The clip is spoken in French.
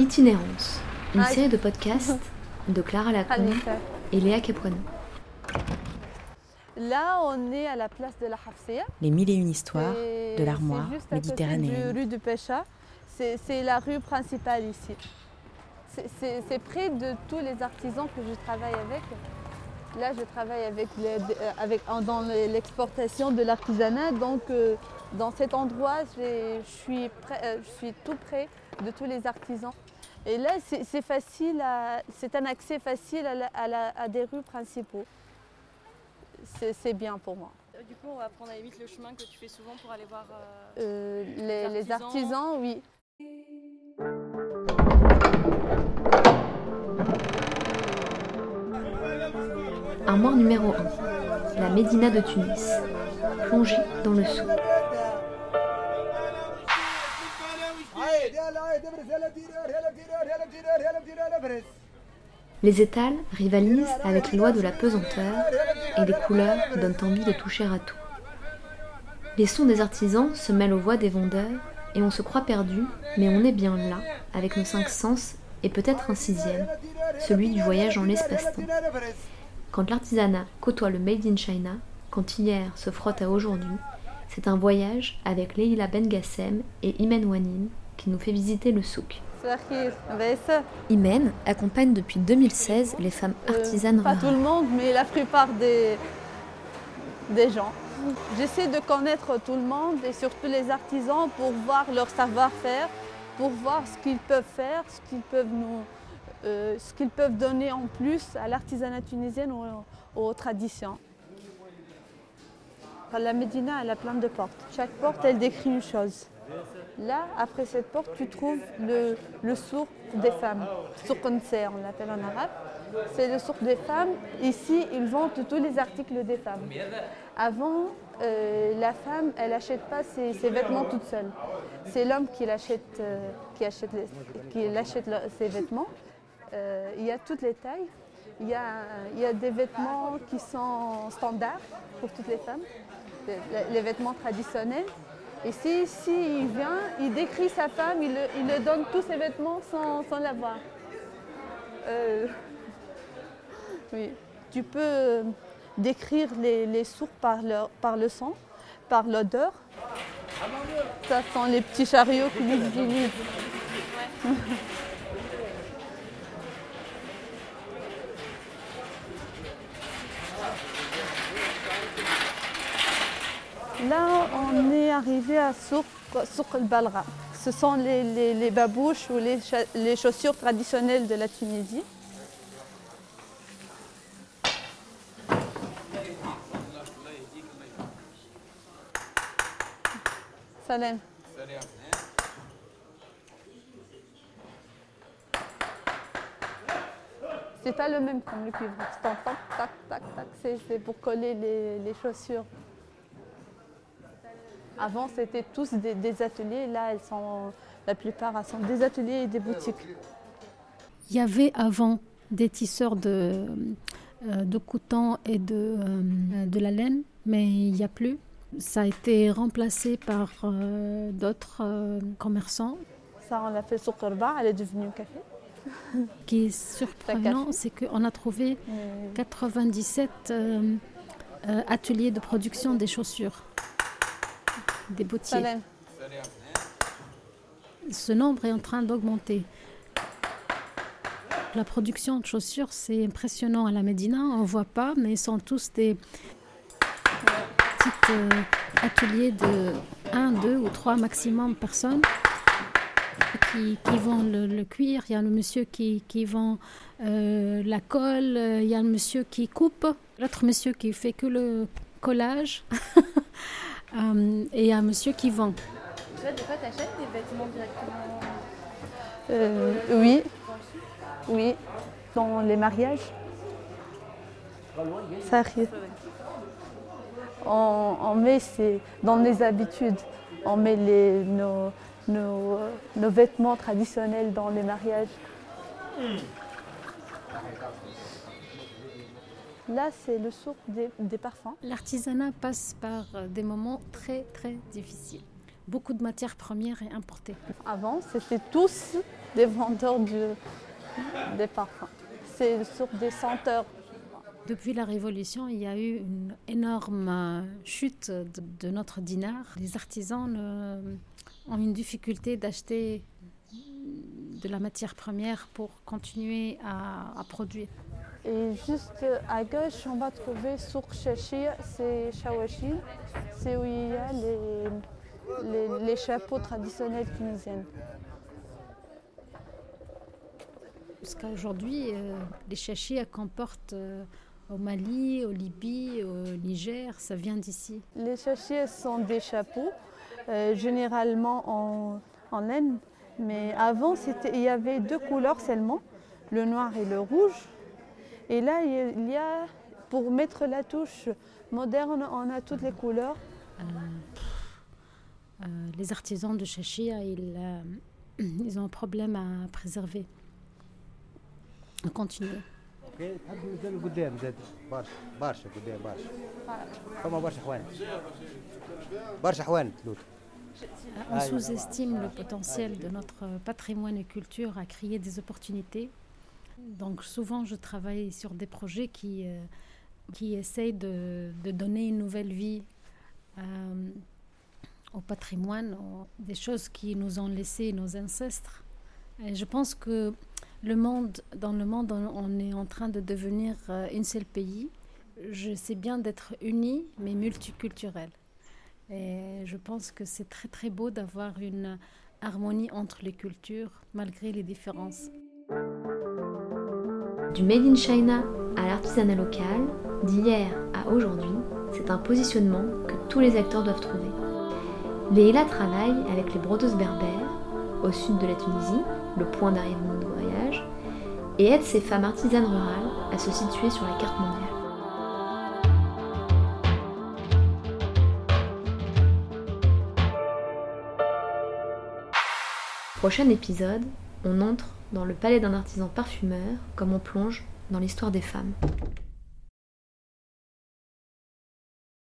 Itinérance, une série de podcasts de Clara Lacombe et Léa Capuano. Là, on est à la place de la Hafsia. Les mille et une histoires de l'armoire méditerranéenne. rue du Pécha. C'est la rue principale ici. C'est- près de tous les artisans que je travaille avec. Là, je travaille avec les- avec, dans l'exportation de l'artisanat. Donc, euh, dans cet endroit, j'ai- je suis, près- euh, je suis tout près de tous les artisans. Et là, c'est facile, c'est un accès facile à, la- à la- à des rues principaux. C'est bien pour moi. Euh, Du coup, on va prendre à la limite le chemin que tu fais souvent pour aller voir. euh, Euh, les, les artisans. artisans, oui. Armoire numéro 1. La Médina de Tunis. Plongée dans le souk. Les étals rivalisent avec loi de la pesanteur et les couleurs donnent envie de toucher à tout. Les sons des artisans se mêlent aux voix des vendeurs et on se croit perdu, mais on est bien là, avec nos cinq sens et peut-être un sixième, celui du voyage en l'espace-temps. Quand l'artisanat côtoie le Made in China, quand hier se frotte à aujourd'hui, c'est un voyage avec Leila Bengassem et Imen Wanin qui nous fait visiter le souk. Imen accompagne depuis 2016 les femmes Euh, artisanes pas tout le monde, mais la plupart des, des gens. J'essaie de connaître tout le monde et surtout les artisans pour voir leur savoir-faire, pour voir ce qu'ils peuvent faire, ce qu'ils peuvent nous, euh, ce qu'ils peuvent donner en plus à l'artisanat tunisienne ou aux traditions. La Médina, elle a plein de portes. Chaque porte, elle décrit une chose. Là, après cette porte, tu trouves le, le souk des femmes. Nse, on l'appelle en arabe. C'est le souk des femmes. Ici, ils vendent tous les articles des femmes. Avant, euh, la femme, elle n'achète pas ses, vêtements toute seule. C'est l'homme qui l'achète, euh, qui achète, ses vêtements. Euh, il y a toutes les tailles. Il y a des vêtements qui sont standards pour toutes les femmes, les, les vêtements traditionnels. Et si, si il vient, il décrit sa femme, il, le- il le donne tous ses vêtements sans, sans la voir. Euh, oui. Tu peux décrire les, les sourds par, leur- par le son, par l'odeur. Ça sont les petits chariots qu'ils utilisent. Là, on est arrivé à Souk, al-Balra. Ce sont les, babouches ou les, cha- les chaussures traditionnelles de la Tunisie. Salam. C'est pas le même comme le cuivre. Tac, tac, tac. C'est pour coller les chaussures. Avant, c'était tous des, des ateliers. Là, elles sont, la plupart, elles sont des ateliers et des boutiques. Il y avait avant des tisseurs de, euh, de coton et de, euh, de la laine, mais il n'y a plus. Ça a été remplacé par euh, d'autres euh, commerçants. Ça, on l'a fait sur Korba. Elle est devenue café. Ce qui est surprenant, c'est qu'on a trouvé Euh, 97 euh, euh, ateliers de production des chaussures, des boutiers. Ce nombre est en train d'augmenter. La production de chaussures, c'est impressionnant à la Médina. On ne voit pas, mais ils sont tous des petits euh, ateliers de 1, 2 ou 3 maximum personnes qui, qui vendent le, le cuir. Il y a le monsieur qui, qui vend euh, la colle. Il y a le monsieur qui coupe. L'autre monsieur qui fait que le collage. Euh, et un monsieur qui vend. Toi, des fois, t'achètes des vêtements directement. Euh, oui, oui, dans les mariages. Ça arrive. On, on met c'est dans les habitudes, on met les, nos, nos, nos vêtements traditionnels dans les mariages. Là, c'est le souk des, des parfums. L'artisanat passe par euh, des moments très très difficiles. beaucoup de matières premières est importée. Avant, c'était tous des vendeurs des parfums. C'est sur des senteurs. Depuis la Révolution, il y a eu une énorme chute de, notre dinar. Les artisans ont une difficulté d'acheter de la matière première pour continuer à, produire. Et juste à gauche, on va trouver Souk Shashir, c'est Shawashi, c'est où il y a les, les, chapeaux traditionnels tunisiens. Jusqu'à aujourd'hui, euh, les chachis comportent euh, au Mali, au Libye, au Niger, ça vient d'ici. Les chachis sont des chapeaux, euh, généralement en, en laine, mais avant, il y avait deux couleurs seulement, le noir et le rouge. Et là, il y a, pour mettre la touche moderne, on a toutes les couleurs. Euh, euh, les artisans de Chachia, ils, euh, ils, ont un problème à préserver. On continue. On sous-estime le potentiel de notre patrimoine et culture à créer des opportunités. Donc souvent, je travaille sur des projets qui, euh, qui essayent de, donner une nouvelle vie euh, au patrimoine, des choses qui nous ont laissé nos ancêtres. Et je pense que le monde, dans le monde, on est en train de devenir euh, un seul pays. Je sais bien d'être uni, mais multiculturel. Et je pense que c'est très très beau d'avoir une harmonie entre les cultures malgré les différences. Du Made in China à l'artisanat local, d'hier à aujourd'hui, c'est un positionnement que tous les acteurs doivent trouver. Leila travaille avec les brodeuses berbères au sud de la Tunisie, le point d'arrivée de voyage, et aide ces femmes artisanes rurales à se situer sur la carte mondiale. Prochain épisode, on entre dans le palais d'un artisan parfumeur comme on plonge dans l'histoire des femmes.